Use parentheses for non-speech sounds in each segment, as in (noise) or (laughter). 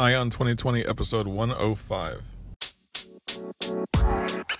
Eye on 2020, episode 105.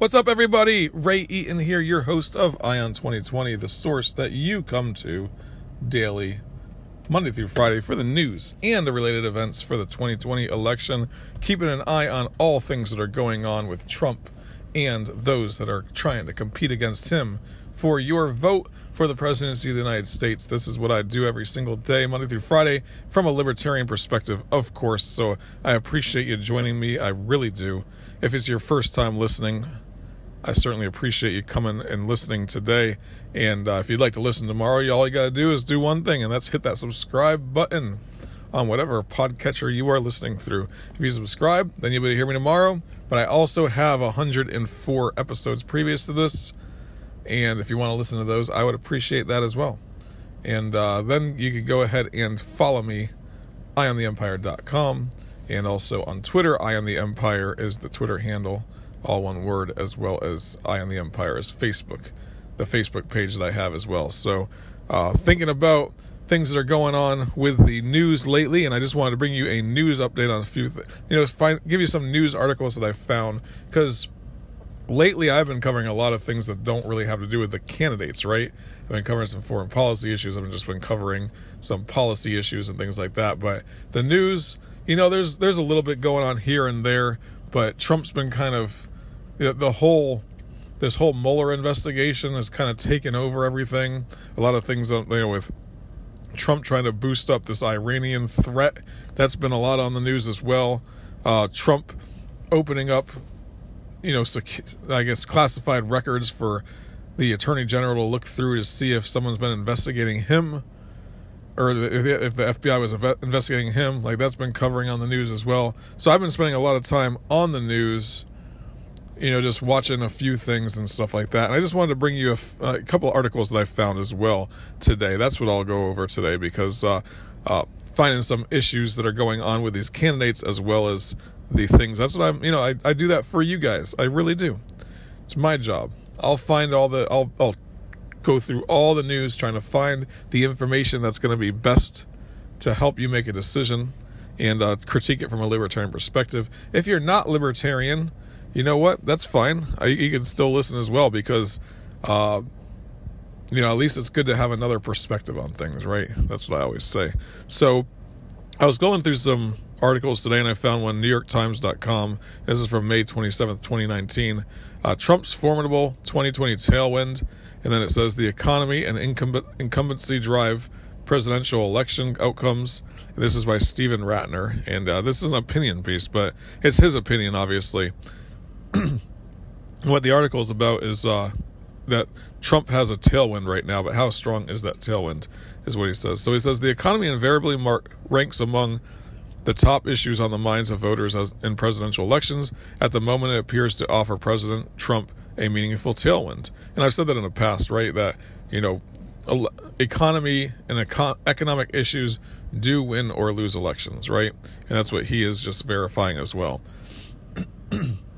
What's up, everybody? Ray Eaton here, your host of Eye on 2020, the source that you come to daily, Monday through Friday, for the news and the related events for the 2020 election. Keeping an eye on all things that are going on with Trump and those that are trying to compete against him for your vote for the presidency of the United States. This is what I do every single day, Monday through Friday, from a libertarian perspective, of course. So I appreciate you joining me. I really do. If it's your first time listening, I certainly appreciate you coming and listening today. And uh, if you'd like to listen tomorrow, all you got to do is do one thing, and that's hit that subscribe button on whatever podcatcher you are listening through. If you subscribe, then you'll be able to hear me tomorrow. But I also have 104 episodes previous to this. And if you want to listen to those, I would appreciate that as well. And uh, then you can go ahead and follow me, eyeontheempire.com. And also on Twitter, Eye on the Empire is the Twitter handle all one word, as well as Eye on the Empire is Facebook, the Facebook page that I have as well. So, uh, thinking about things that are going on with the news lately, and I just wanted to bring you a news update on a few, th- you know, find, give you some news articles that I found because lately I've been covering a lot of things that don't really have to do with the candidates, right? I've been covering some foreign policy issues. I've just been covering some policy issues and things like that. But the news, you know, there's there's a little bit going on here and there, but Trump's been kind of the whole this whole Mueller investigation has kind of taken over everything. A lot of things, you know, with Trump trying to boost up this Iranian threat, that's been a lot on the news as well. Uh, Trump opening up, you know, I guess classified records for the attorney general to look through to see if someone's been investigating him or if the FBI was investigating him. Like that's been covering on the news as well. So I've been spending a lot of time on the news you know, just watching a few things and stuff like that. And I just wanted to bring you a, a couple articles that I found as well today. That's what I'll go over today because uh, uh, finding some issues that are going on with these candidates as well as the things. That's what I'm, you know, I, I do that for you guys. I really do. It's my job. I'll find all the, I'll, I'll go through all the news trying to find the information that's going to be best to help you make a decision and uh, critique it from a libertarian perspective. If you're not libertarian, you know what? That's fine. I, you can still listen as well because, uh, you know, at least it's good to have another perspective on things, right? That's what I always say. So I was going through some articles today and I found one, NewYorkTimes.com. This is from May 27th, 2019. Uh, Trump's formidable 2020 tailwind. And then it says the economy and incumbent, incumbency drive presidential election outcomes. This is by Steven Rattner. And uh, this is an opinion piece, but it's his opinion, obviously. (clears throat) what the article is about is uh, that Trump has a tailwind right now, but how strong is that tailwind? Is what he says. So he says the economy invariably ranks among the top issues on the minds of voters as, in presidential elections. At the moment, it appears to offer President Trump a meaningful tailwind. And I've said that in the past, right? That you know, economy and econ- economic issues do win or lose elections, right? And that's what he is just verifying as well. (clears throat)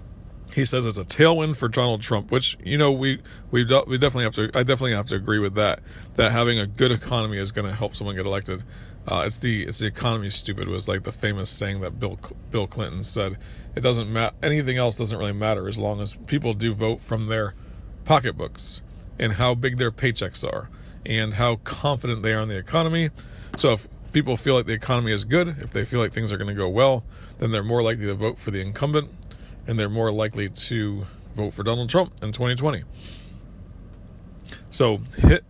He says it's a tailwind for Donald Trump, which you know we we we definitely have to. I definitely have to agree with that. That having a good economy is going to help someone get elected. Uh, it's the it's the economy stupid was like the famous saying that Bill Bill Clinton said. It doesn't matter. Anything else doesn't really matter as long as people do vote from their pocketbooks and how big their paychecks are and how confident they are in the economy. So if people feel like the economy is good, if they feel like things are going to go well, then they're more likely to vote for the incumbent and they're more likely to vote for Donald Trump in 2020. So,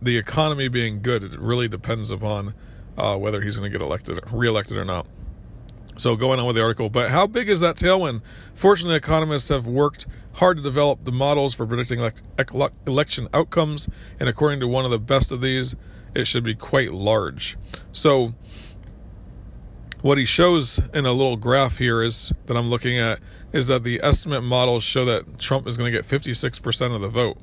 the economy being good, it really depends upon uh, whether he's going to get elected, reelected or not. So going on with the article, but how big is that tailwind? Fortunately, economists have worked hard to develop the models for predicting election outcomes, and according to one of the best of these, it should be quite large. So what he shows in a little graph here is that I'm looking at is that the estimate models show that Trump is going to get 56% of the vote.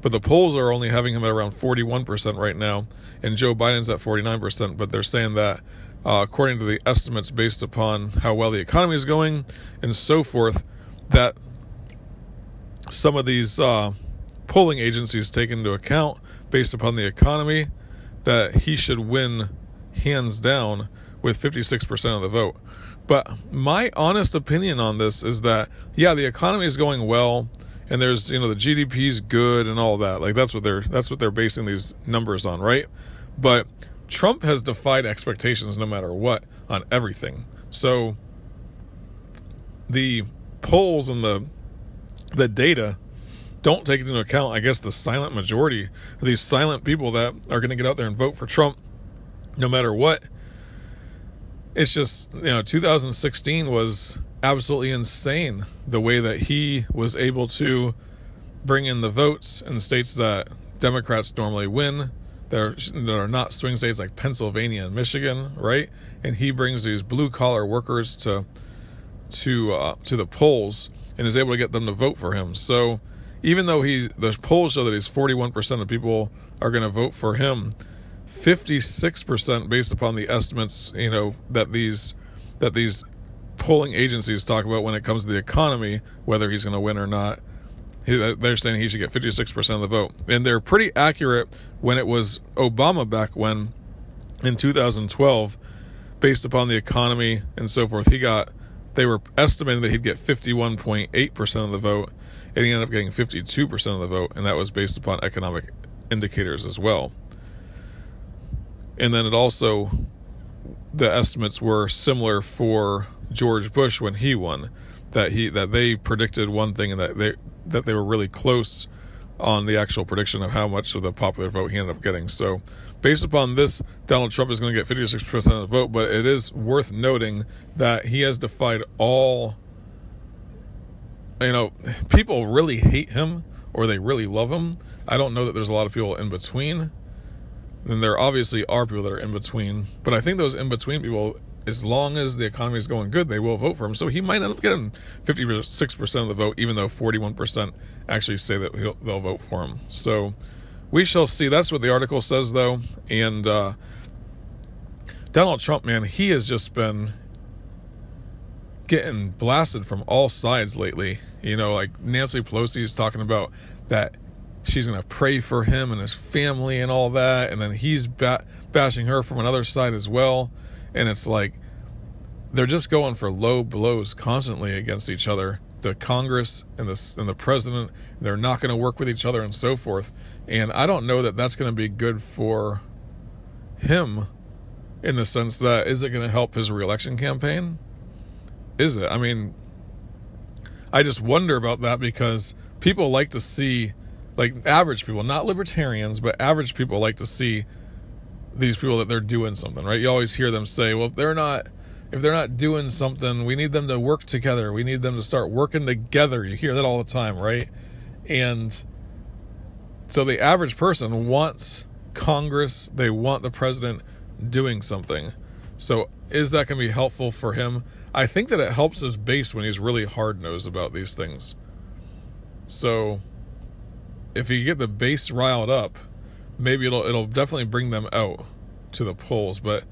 But the polls are only having him at around 41% right now, and Joe Biden's at 49%. But they're saying that, uh, according to the estimates based upon how well the economy is going and so forth, that some of these uh, polling agencies take into account based upon the economy that he should win hands down with 56% of the vote. But my honest opinion on this is that, yeah, the economy is going well and there's, you know, the GDP is good and all that. Like that's what they're, that's what they're basing these numbers on, right? But Trump has defied expectations no matter what on everything. So the polls and the, the data don't take into account, I guess, the silent majority of these silent people that are going to get out there and vote for Trump no matter what it's just you know 2016 was absolutely insane the way that he was able to bring in the votes in states that Democrats normally win that are, that are not swing states like Pennsylvania and Michigan, right? And he brings these blue collar workers to to uh, to the polls and is able to get them to vote for him. So even though he the polls show that he's 41% of people are going to vote for him, 56% based upon the estimates, you know, that these that these polling agencies talk about when it comes to the economy, whether he's going to win or not. They're saying he should get 56% of the vote. And they're pretty accurate when it was Obama back when in 2012 based upon the economy and so forth. He got they were estimating that he'd get 51.8% of the vote and he ended up getting 52% of the vote and that was based upon economic indicators as well and then it also the estimates were similar for George Bush when he won that he that they predicted one thing and that they that they were really close on the actual prediction of how much of the popular vote he ended up getting. So, based upon this, Donald Trump is going to get 56% of the vote, but it is worth noting that he has defied all you know, people really hate him or they really love him. I don't know that there's a lot of people in between then there obviously are people that are in between. But I think those in between people, as long as the economy is going good, they will vote for him. So he might end up getting 56% of the vote, even though 41% actually say that they'll vote for him. So we shall see. That's what the article says, though. And uh, Donald Trump, man, he has just been getting blasted from all sides lately. You know, like Nancy Pelosi is talking about that she's going to pray for him and his family and all that. And then he's ba- bashing her from another side as well. And it's like they're just going for low blows constantly against each other. The Congress and the, and the president, they're not going to work with each other and so forth. And I don't know that that's going to be good for him in the sense that is it going to help his reelection campaign? Is it? I mean, I just wonder about that because people like to see like average people, not libertarians, but average people like to see these people that they're doing something, right? You always hear them say, well, if they're not if they're not doing something, we need them to work together. We need them to start working together. You hear that all the time, right? And so the average person wants Congress, they want the president doing something. So is that going to be helpful for him? I think that it helps his base when he's really hard nosed about these things. So if you get the base riled up, maybe it'll it'll definitely bring them out to the polls. But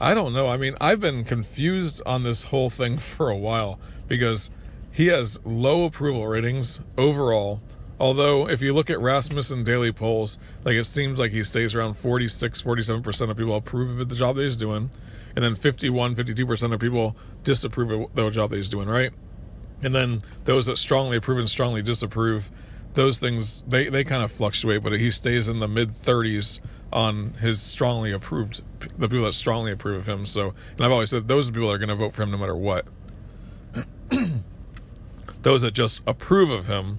I don't know. I mean, I've been confused on this whole thing (laughs) for a while because he has low approval ratings overall. Although, if you look at Rasmussen daily polls, like it seems like he stays around 46, 47% of people approve of the job that he's doing, and then 51, 52% of people disapprove of the job that he's doing, right? And then those that strongly approve and strongly disapprove, those things they, they kind of fluctuate, but he stays in the mid 30s on his strongly approved the people that strongly approve of him. So, and I've always said those people are going to vote for him no matter what. (clears throat) those that just approve of him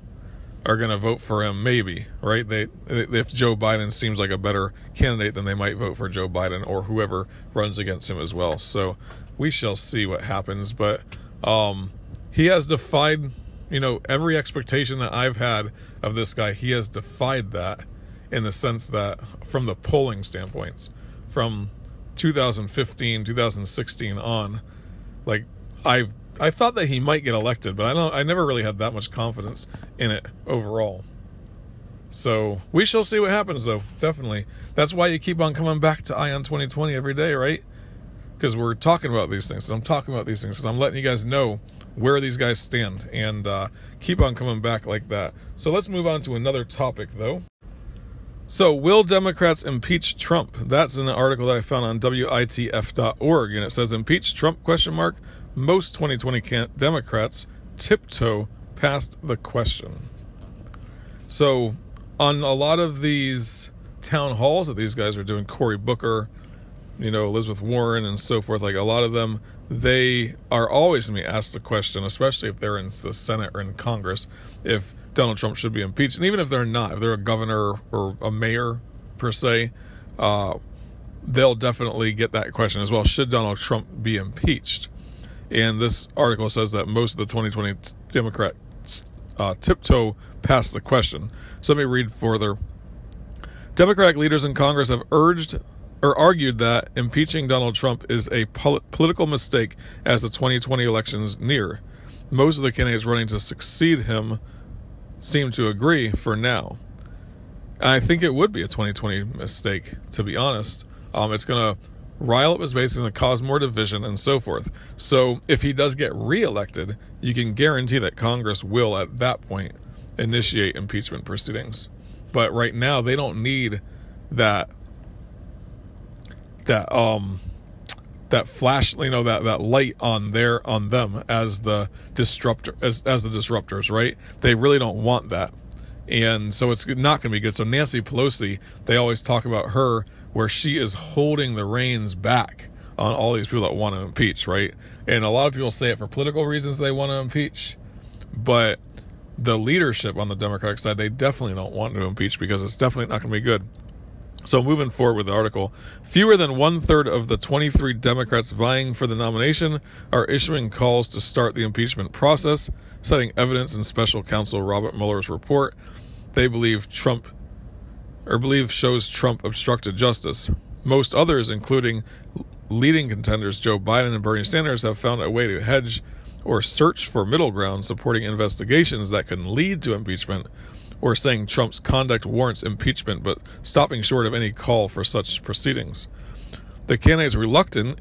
are going to vote for him maybe right they if joe biden seems like a better candidate then they might vote for joe biden or whoever runs against him as well so we shall see what happens. But um, he has defied, you know, every expectation that I've had of this guy. He has defied that in the sense that, from the polling standpoints, from 2015, 2016 on, like I've I thought that he might get elected, but I don't. I never really had that much confidence in it overall. So we shall see what happens, though. Definitely, that's why you keep on coming back to Eye on 2020 every day, right? Because we're talking about these things. I'm talking about these things I'm letting you guys know where these guys stand, and uh, keep on coming back like that. So let's move on to another topic, though. So, will Democrats impeach Trump? That's in an article that I found on WITF.org, and it says impeach Trump question mark most 2020 Democrats tiptoe past the question. So, on a lot of these town halls that these guys are doing, Cory Booker, you know, Elizabeth Warren, and so forth, like a lot of them, they are always going to be asked the question, especially if they're in the Senate or in Congress, if Donald Trump should be impeached. And even if they're not, if they're a governor or a mayor per se, uh, they'll definitely get that question as well. Should Donald Trump be impeached? And this article says that most of the 2020 Democrats uh, tiptoe past the question. So let me read further. Democratic leaders in Congress have urged or argued that impeaching Donald Trump is a pol- political mistake as the 2020 elections near. Most of the candidates running to succeed him seem to agree for now. And I think it would be a 2020 mistake, to be honest. Um, it's going to rile up his base and cause more division and so forth. So if he does get reelected, you can guarantee that Congress will, at that point, initiate impeachment proceedings. But right now, they don't need that that um that flash you know that that light on their on them as the disruptor as as the disruptors right they really don't want that and so it's not going to be good so Nancy Pelosi they always talk about her where she is holding the reins back on all these people that want to impeach, right? And a lot of people say it for political reasons they want to impeach, but the leadership on the Democratic side, they definitely don't want to impeach because it's definitely not going to be good. So, moving forward with the article, fewer than one third of the 23 Democrats vying for the nomination are issuing calls to start the impeachment process, citing evidence in special counsel Robert Mueller's report. They believe Trump or believe shows Trump obstructed justice. Most others, including leading contenders Joe Biden and Bernie Sanders, have found a way to hedge or search for middle ground supporting investigations that can lead to impeachment, or saying Trump's conduct warrants impeachment but stopping short of any call for such proceedings. The candidates reluctant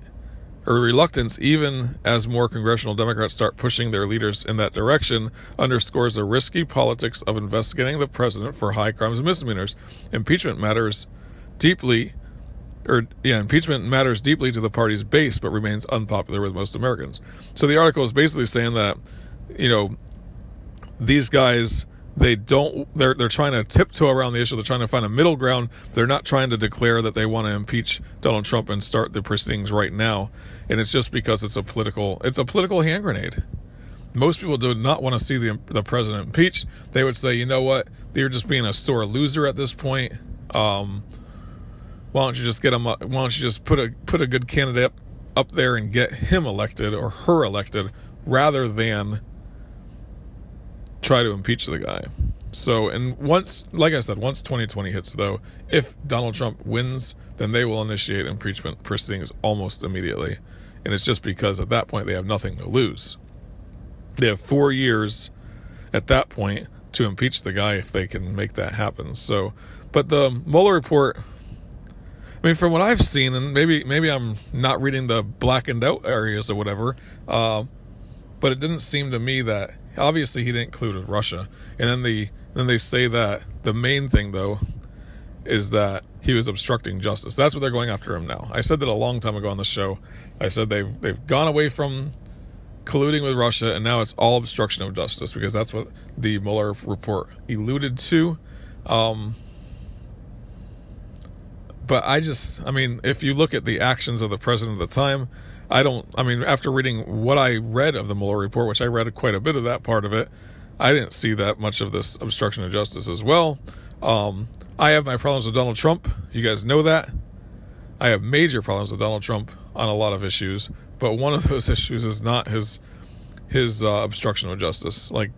or reluctance, even as more congressional Democrats start pushing their leaders in that direction, underscores the risky politics of investigating the president for high crimes and misdemeanors. Impeachment matters deeply, or yeah, impeachment matters deeply to the party's base, but remains unpopular with most Americans. So the article is basically saying that, you know, these guys they don't they're they're trying to tiptoe around the issue. They're trying to find a middle ground. They're not trying to declare that they want to impeach Donald Trump and start the proceedings right now. And it's just because it's a political it's a political hand grenade. Most people do not want to see the the president impeached. They would say you know what? They're just being a sore loser at this point. Um, why don't you just get him why don't you just put a put a good candidate up, up there and get him elected or her elected rather than try to impeach the guy. So, and once, like I said, once 2020 hits, though, if Donald Trump wins, then they will initiate impeachment proceedings almost immediately. And it's just because at that point they have nothing to lose. They have four years at that point to impeach the guy if they can make that happen. So, but the Mueller report, I mean, from what I've seen, and maybe maybe I'm not reading the blackened out areas or whatever, uh, but it didn't seem to me that obviously he didn't include with Russia. And then the then they say that the main thing though is that he was obstructing justice. That's what they're going after him now. I said that a long time ago on the show. I said they've they've gone away from colluding with Russia and now it's all obstruction of justice because that's what the Mueller report alluded to. Um, but I just, I mean, if you look at the actions of the president at the time, I don't, I mean, after reading what I read of the Mueller report, which I read quite a bit of that part of it, I didn't see that much of this obstruction of justice as well. Um, I have my problems with Donald Trump. You guys know that. I have major problems with Donald Trump on a lot of issues, but one of (laughs) those issues is not his his uh, obstruction of justice. Like,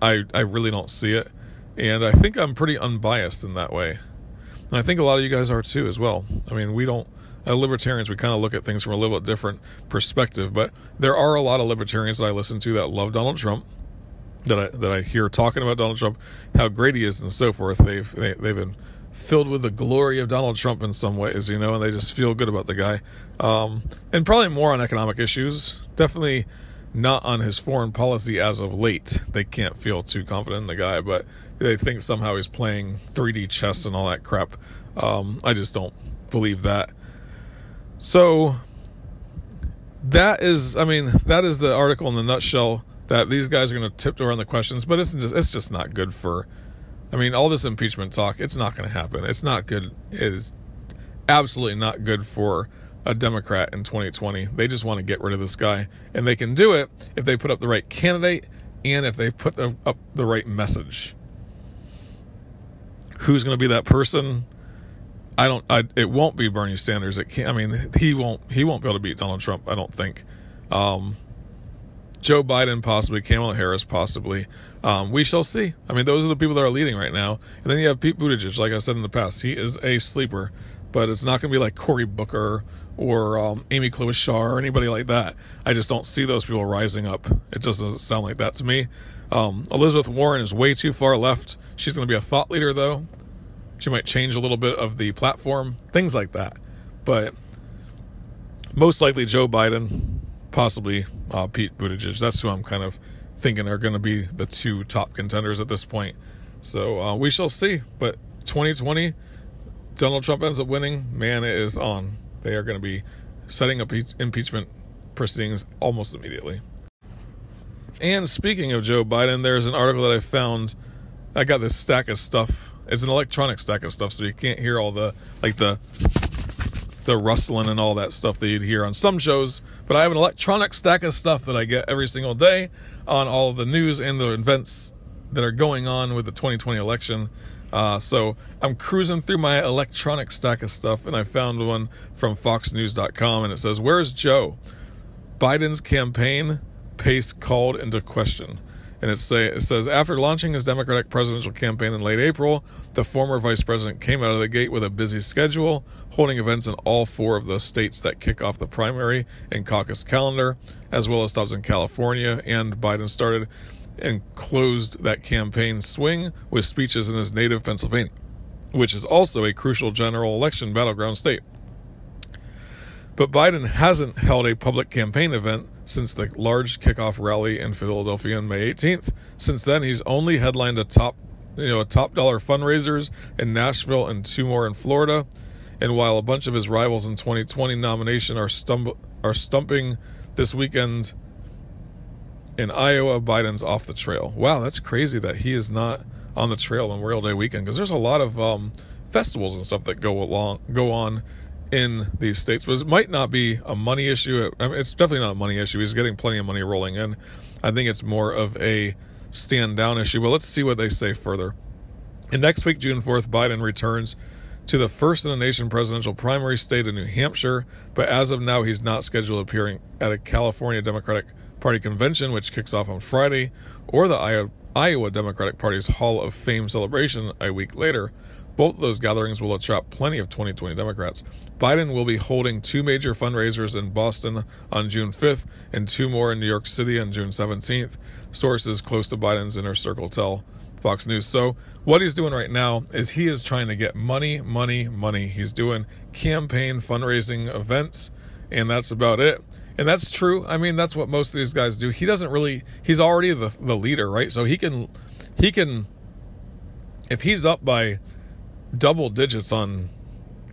I I really don't see it, and I think I'm pretty unbiased in that way, and I think a lot of you guys are too as well. I mean, we don't. As libertarians, we kind of look at things from a little bit different perspective, but there are a lot of libertarians that I listen to that love Donald Trump, that I that I hear talking about Donald Trump, how great he is, and so forth. They've they, they've been filled with the glory of Donald Trump in some ways, you know, and they just feel good about the guy. Um, and probably more on economic issues. Definitely not on his foreign policy as of late. They can't feel too confident in the guy, but they think somehow he's playing 3D chess and all that crap. Um, I just don't believe that. So that is, I mean, that is the article in the nutshell. That these guys are going to tiptoe around the questions, but it's just it's just not good for. I mean, all this impeachment talk, it's not going to happen. It's not good. It is absolutely not good for a Democrat in 2020. They just want to get rid of this guy, and they can do it if they put up the right candidate and if they put up the right message. Who's going to be that person? I don't. I, it won't be Bernie Sanders. It can't. I mean, he won't. He won't be able to beat Donald Trump. I don't think. Um, Joe Biden possibly, Kamala Harris possibly. Um, we shall see. I mean, those are the people that are leading right now. And then you have Pete Buttigieg, like I said in the past. He is a sleeper, but it's not going to be like Cory Booker or um, Amy Klobuchar or anybody like that. I just don't see those people rising up. It just doesn't sound like that to me. Um, Elizabeth Warren is way too far left. She's going to be a thought leader, though. She might change a little bit of the platform, things like that. But most likely Joe Biden, possibly uh, Pete Buttigieg. That's who I'm kind of thinking are going to be the two top contenders at this point. So uh, we shall see. But 2020, Donald Trump ends up winning. Man, it is on they are going to be setting up impeachment proceedings almost immediately. And speaking of Joe Biden, there's an article that I found. I got this stack of stuff. It's an electronic stack of stuff, so you can't hear all the like the the rustling and all that stuff that you'd hear on some shows. But I have an electronic stack of stuff that I get every single day on all the news and the events that are going on with the 2020 election. Uh, so I'm cruising through my electronic stack of stuff, and I found one from FoxNews.com, and it says, "Where's Joe? Biden's campaign pace called into question." And it, say, it says, after launching his Democratic presidential campaign in late April, the former vice president came out of the gate with a busy schedule, holding events in all four of the states that kick off the primary and caucus calendar, as well as stops in California. And Biden started and closed that campaign swing with speeches in his native Pennsylvania, which is also a crucial general election battleground state. But Biden hasn't held a public campaign event since the large kickoff rally in Philadelphia on May 18th. Since then, he's only headlined a top, you know, a top dollar fundraisers in Nashville and two more in Florida. And while a bunch of his rivals in 2020 nomination are stump- are stumping this weekend in Iowa, Biden's off the trail. Wow, that's crazy that he is not on the trail on Memorial Day weekend because there's a lot of um, festivals and stuff that go along go on in these states. But it might not be a money issue. I mean, it's definitely not a money issue. He's getting plenty of money rolling in. I think it's more of a stand down issue. But let's see what they say further. And next week, June 4th, Biden returns to the first in the nation presidential primary state in New Hampshire. But as of now, he's not scheduled appearing at a California Democratic Party convention, which kicks off on Friday, or the Iowa Democratic Party's Hall of Fame celebration a week later. Both of those gatherings will attract plenty of 2020 Democrats. Biden will be holding two major fundraisers in Boston on June 5th and two more in New York City on June 17th. Sources close to Biden's inner circle tell Fox News. So, what he's doing right now is he is trying to get money, money, money. He's doing campaign fundraising events, and that's about it and that's true. I mean, that's what most of these guys do. He doesn't really. He's already the the leader, right? So he can, he can. If he's up by double digits on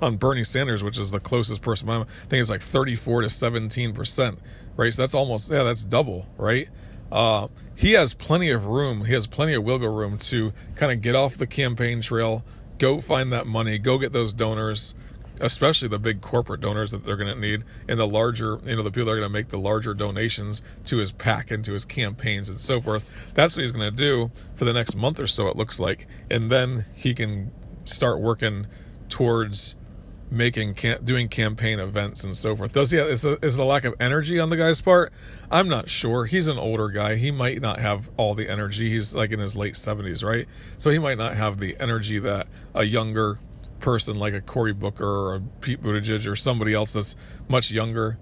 on Bernie Sanders, which is the closest person, I think it's like thirty four to seventeen percent, right? So that's almost yeah, that's double, right? Uh, he has plenty of room. He has plenty of wiggle room to kind of get off the campaign trail, go find that money, go get those donors, especially the big corporate donors that they're going to need and the larger, you know, the people that are going to make the larger donations to his PAC and to his campaigns and so forth. That's what he's going to do for the next month or so, it looks like. And then he can start working towards making cam- doing campaign events and so forth. Does he? Have, is, a, is it a lack of energy on the guy's part? I'm not sure. He's an older guy. He might not have all the energy. He's like in his late 70s, right? So he might not have the energy that a younger person like a Cory Booker or a Pete Buttigieg or somebody else that's much younger,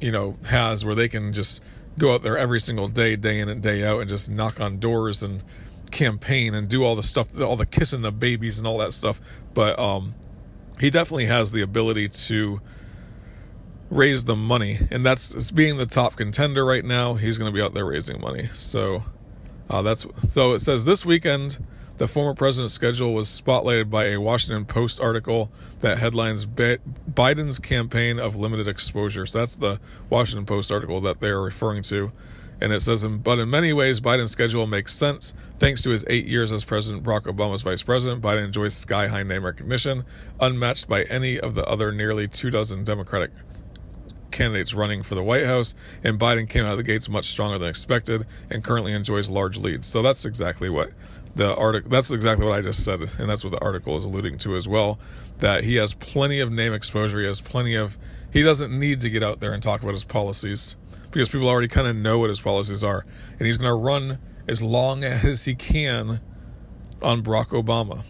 you know, has where they can just go out there every single day, day in and day out, and just knock on doors and campaign and do all the stuff, all the kissing the babies and all that stuff. But um, he definitely has the ability to raise the money, and that's it's being the top contender right now. He's going to be out there raising money. So uh, that's so it says this weekend. The former president's schedule was spotlighted by a Washington Post article that headlines Biden's campaign of limited exposure. So that's the Washington Post article that they're referring to. And it says, but in many ways, Biden's schedule makes sense. Thanks to his eight years as President Barack Obama's vice president, Biden enjoys sky high name recognition, unmatched by any of the other nearly two dozen Democratic candidates running for the White House. And Biden came out of the gates much stronger than expected and currently enjoys large leads. So that's exactly what the article, that's exactly what I just said. And that's what the article is alluding to as well. That he has plenty of name exposure. He has plenty of, he doesn't need to get out there and talk about his policies because people already kind of know what his policies are. And he's going to run as long (laughs) as he can on Barack Obama.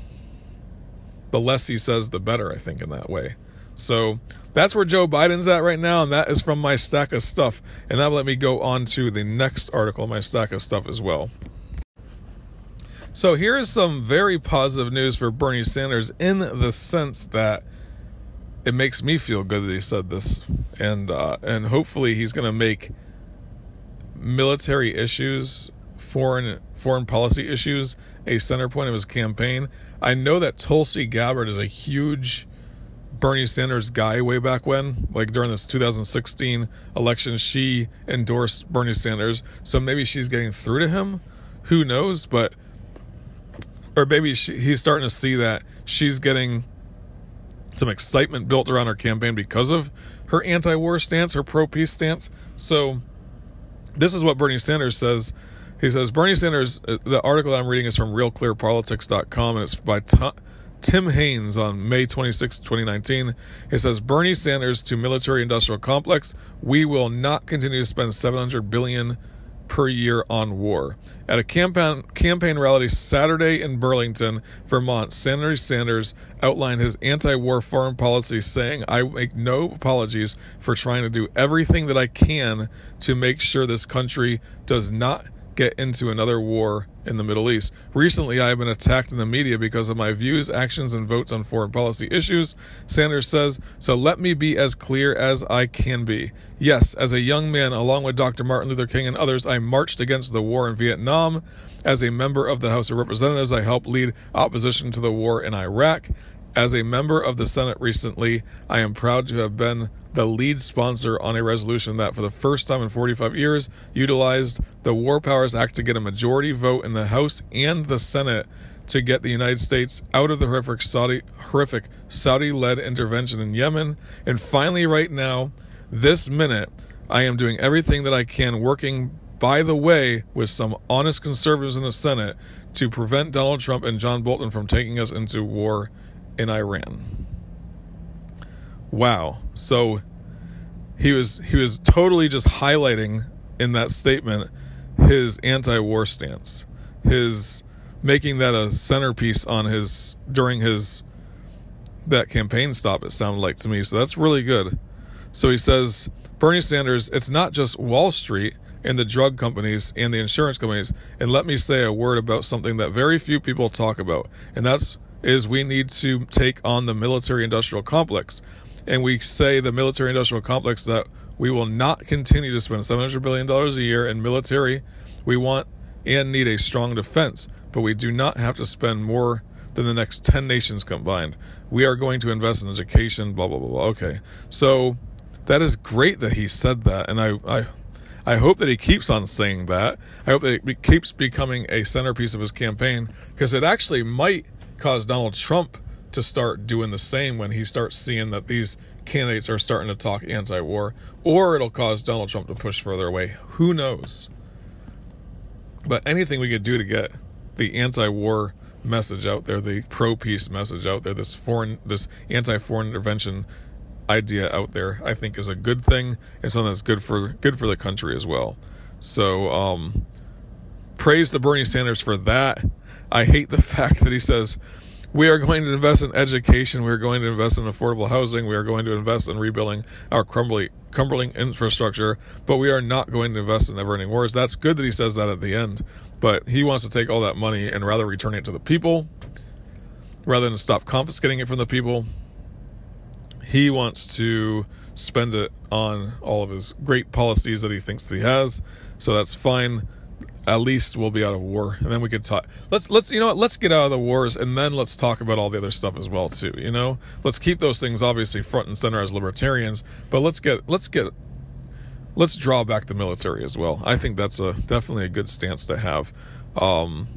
The less he says, the better, I think, in that way. So that's where Joe Biden's at right now, and that is from my stack of stuff. And that let me go on to the next article in my stack of stuff as well. So here is some very positive news for Bernie Sanders in the sense that it makes me feel good that he said this, and uh, and hopefully he's going to make military issues, foreign foreign policy issues, a center point of his campaign. I know that Tulsi Gabbard is a huge Bernie Sanders guy way back when, like during this 2016 election, she endorsed Bernie Sanders. So maybe she's getting through to him. Who knows? But or maybe she, he's starting to see that she's getting some excitement built around her campaign because of her anti war stance, her pro peace stance. So, this is what Bernie Sanders says. He says, Bernie Sanders, uh, the article that I'm reading is from realclearpolitics.com and it's by Tim Haines on May 26, 2019. It says, Bernie Sanders to military industrial complex. We will not continue to spend 700 billion per year on war. At a campaign, campaign rally Saturday in Burlington, Vermont, Senator Sanders outlined his anti war foreign policy, saying, I make no apologies for trying to do everything that I can to make sure this country does not get into another war in the Middle East. Recently, I have been attacked in the media because of my views, actions, and votes on foreign policy issues, Sanders says, so let me be as clear as I can be. Yes, as a young man, along with Dr. Martin Luther King and others, I marched against the war in Vietnam. As a member of the House of Representatives, I helped lead opposition to the war in Iraq. As a member of the Senate recently, I am proud to have been the lead sponsor on a resolution that, for the first time in 45 years, utilized the War Powers Act to get a majority vote in the House and the Senate to get the United States out of the horrific Saudi horrific Saudi-led intervention in Yemen. And finally, right now, this minute, I am doing everything that I can, working by the way with some honest conservatives in the Senate to prevent Donald Trump and John Bolton from taking us into war in Iran. Wow. So he was he was totally just highlighting in that statement his anti-war stance, his making that a centerpiece on his during his that campaign stop. It sounded like to me, so that's really good. So he says Bernie Sanders, it's not just Wall Street and the drug companies and the insurance companies. And let me say a word about something that very few people talk about, and that's is we need to take on the military industrial complex and we say the military industrial complex that we will not continue to spend $700 billion a year in military. We want and need a strong defense, but we do not have to spend more than the next 10 nations combined. We are going to invest in education, blah, blah, blah, blah. Okay. So that is great that he said that. And I, I, I hope that he keeps on saying that. I hope that it keeps becoming a centerpiece of his campaign because it actually might cause Donald Trump to start doing the same when he starts seeing that these candidates are starting to talk anti war, or it'll cause Donald Trump to push further away. Who knows? But anything we could do to get the anti war message out there, the pro peace message out there, this foreign, this anti foreign intervention idea out there, I think is a good thing. It's something that's good for good for the country as well. So, um, praise to Bernie Sanders for that. I hate the (laughs) fact that he says we are going to invest in education. We are going to invest in affordable housing. We are going to invest in rebuilding our crumbling, crumbling infrastructure. But we are not going to invest in never-ending wars. That's good that he says that at the end. But he wants to take all that money and rather return it to the people, rather than stop confiscating it from the people. He wants to spend it on all of his great policies that he thinks that he has. So that's fine at least we'll be out of war and then we could talk. Let's let's you know what? Let's get out of the wars and then let's talk about all the other stuff as well too you know? Let's keep those things obviously front and center as libertarians but let's get let's get let's draw back the military as well. I think that's a definitely a good stance to have. Um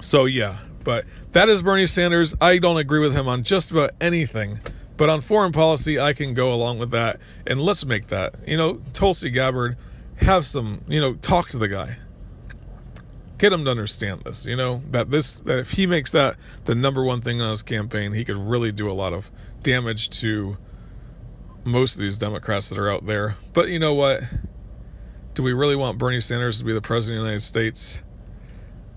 so yeah but that is bernie sanders. I don't agree with him on just about anything but on foreign policy i can go along with that and let's make that. You know tulsi gabbard have some you know talk to the guy get him to understand this, you know, that this that if he makes that the number one thing on his campaign, he could really do a lot of damage to most of these Democrats that are out there. But you know what? Do we really want Bernie Sanders to be the president of the United States?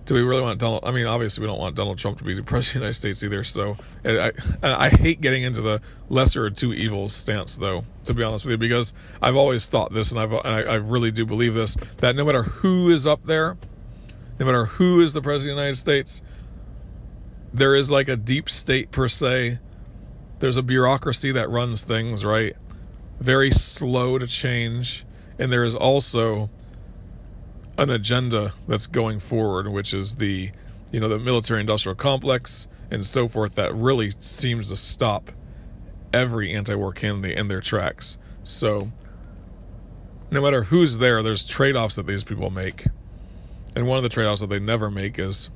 Do we really want Donald? I mean, obviously, we don't want Donald Trump to be the (laughs) president of the United States either. So, I, I, I hate getting into the lesser of two evils stance, though. To be honest with you, because I've always thought this, and I've and I, I really do believe this that no matter who is up there, no matter who is the president of the United States, there is like a deep state per se. There's a bureaucracy that runs things, right? Very slow to change. And there is also an agenda that's going forward, which is the, you know, the military industrial complex and so forth that really seems to stop every anti war candidate in their tracks. So, no matter who's there, there's trade offs that these people make. And one of the trade offs that they never make is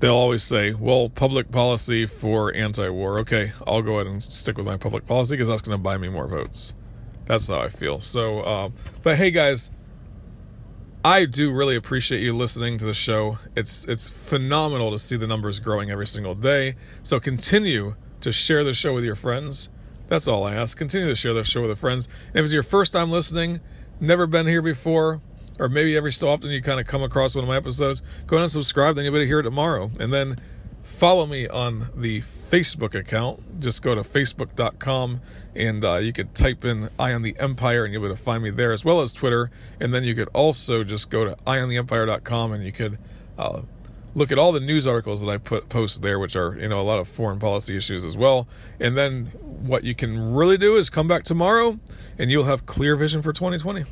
they'll always say, well, public policy for anti war. Okay, I'll go ahead and stick with my public policy because that's going to buy me more votes. That's how I feel. So, uh, but hey, guys. I do really appreciate you listening to the show. It's it's phenomenal to see the numbers growing every single day. So continue to share the show with your friends. That's all I ask. Continue to share the show with your friends. And if it's your first time listening, never been here before, or maybe every so often you kind of come across one of my episodes, go ahead and subscribe, then you'll be able to hear it tomorrow. And then follow me on the Facebook account. Just go to facebook.com and uh, you could type in Eye on the Empire and you'll be able to find me there, as well as Twitter. And then you could also just go to eyeontheempire.com and you could uh, look at all the news articles that I put post there, which are you know a lot of foreign policy issues as well. And then what you can really do is come back tomorrow, and you'll have clear vision for 2020.